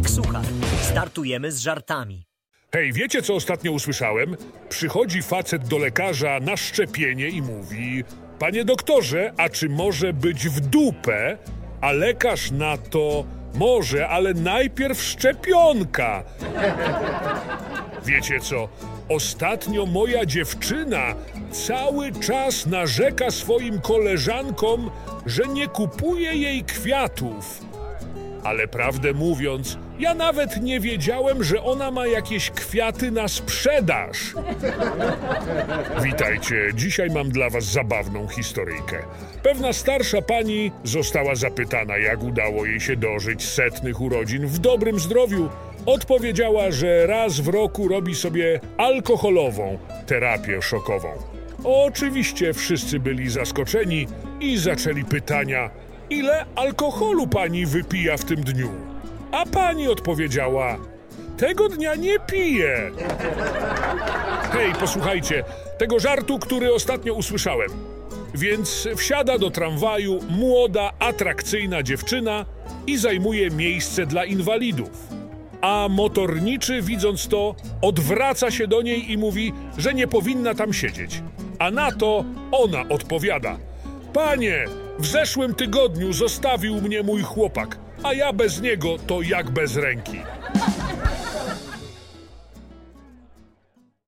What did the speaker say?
Zbigniek Suchar. Startujemy z żartami. Hej, wiecie co ostatnio usłyszałem? Przychodzi facet do lekarza na szczepienie i mówi: Panie doktorze, a czy może być w dupę? A lekarz na to: Może, ale najpierw szczepionka. Wiecie co? Ostatnio moja dziewczyna cały czas narzeka swoim koleżankom, że nie kupuje jej kwiatów. Ale prawdę mówiąc, ja nawet nie wiedziałem, że ona ma jakieś kwiaty na sprzedaż. Witajcie, dzisiaj mam dla was zabawną historyjkę. Pewna starsza pani została zapytana, jak udało jej się dożyć setnych urodzin w dobrym zdrowiu. Odpowiedziała, że raz w roku robi sobie alkoholową terapię szokową. Oczywiście wszyscy byli zaskoczeni i zaczęli pytania, ile alkoholu pani wypija w tym dniu? A pani odpowiedziała, tego dnia nie piję. Hej, posłuchajcie, tego żartu, który ostatnio usłyszałem. Więc wsiada do tramwaju młoda, atrakcyjna dziewczyna i zajmuje miejsce dla inwalidów. A motorniczy, widząc to, odwraca się do niej i mówi, że nie powinna tam siedzieć. A na to ona odpowiada: Panie, w zeszłym tygodniu zostawił mnie mój chłopak, a ja bez niego to jak bez ręki.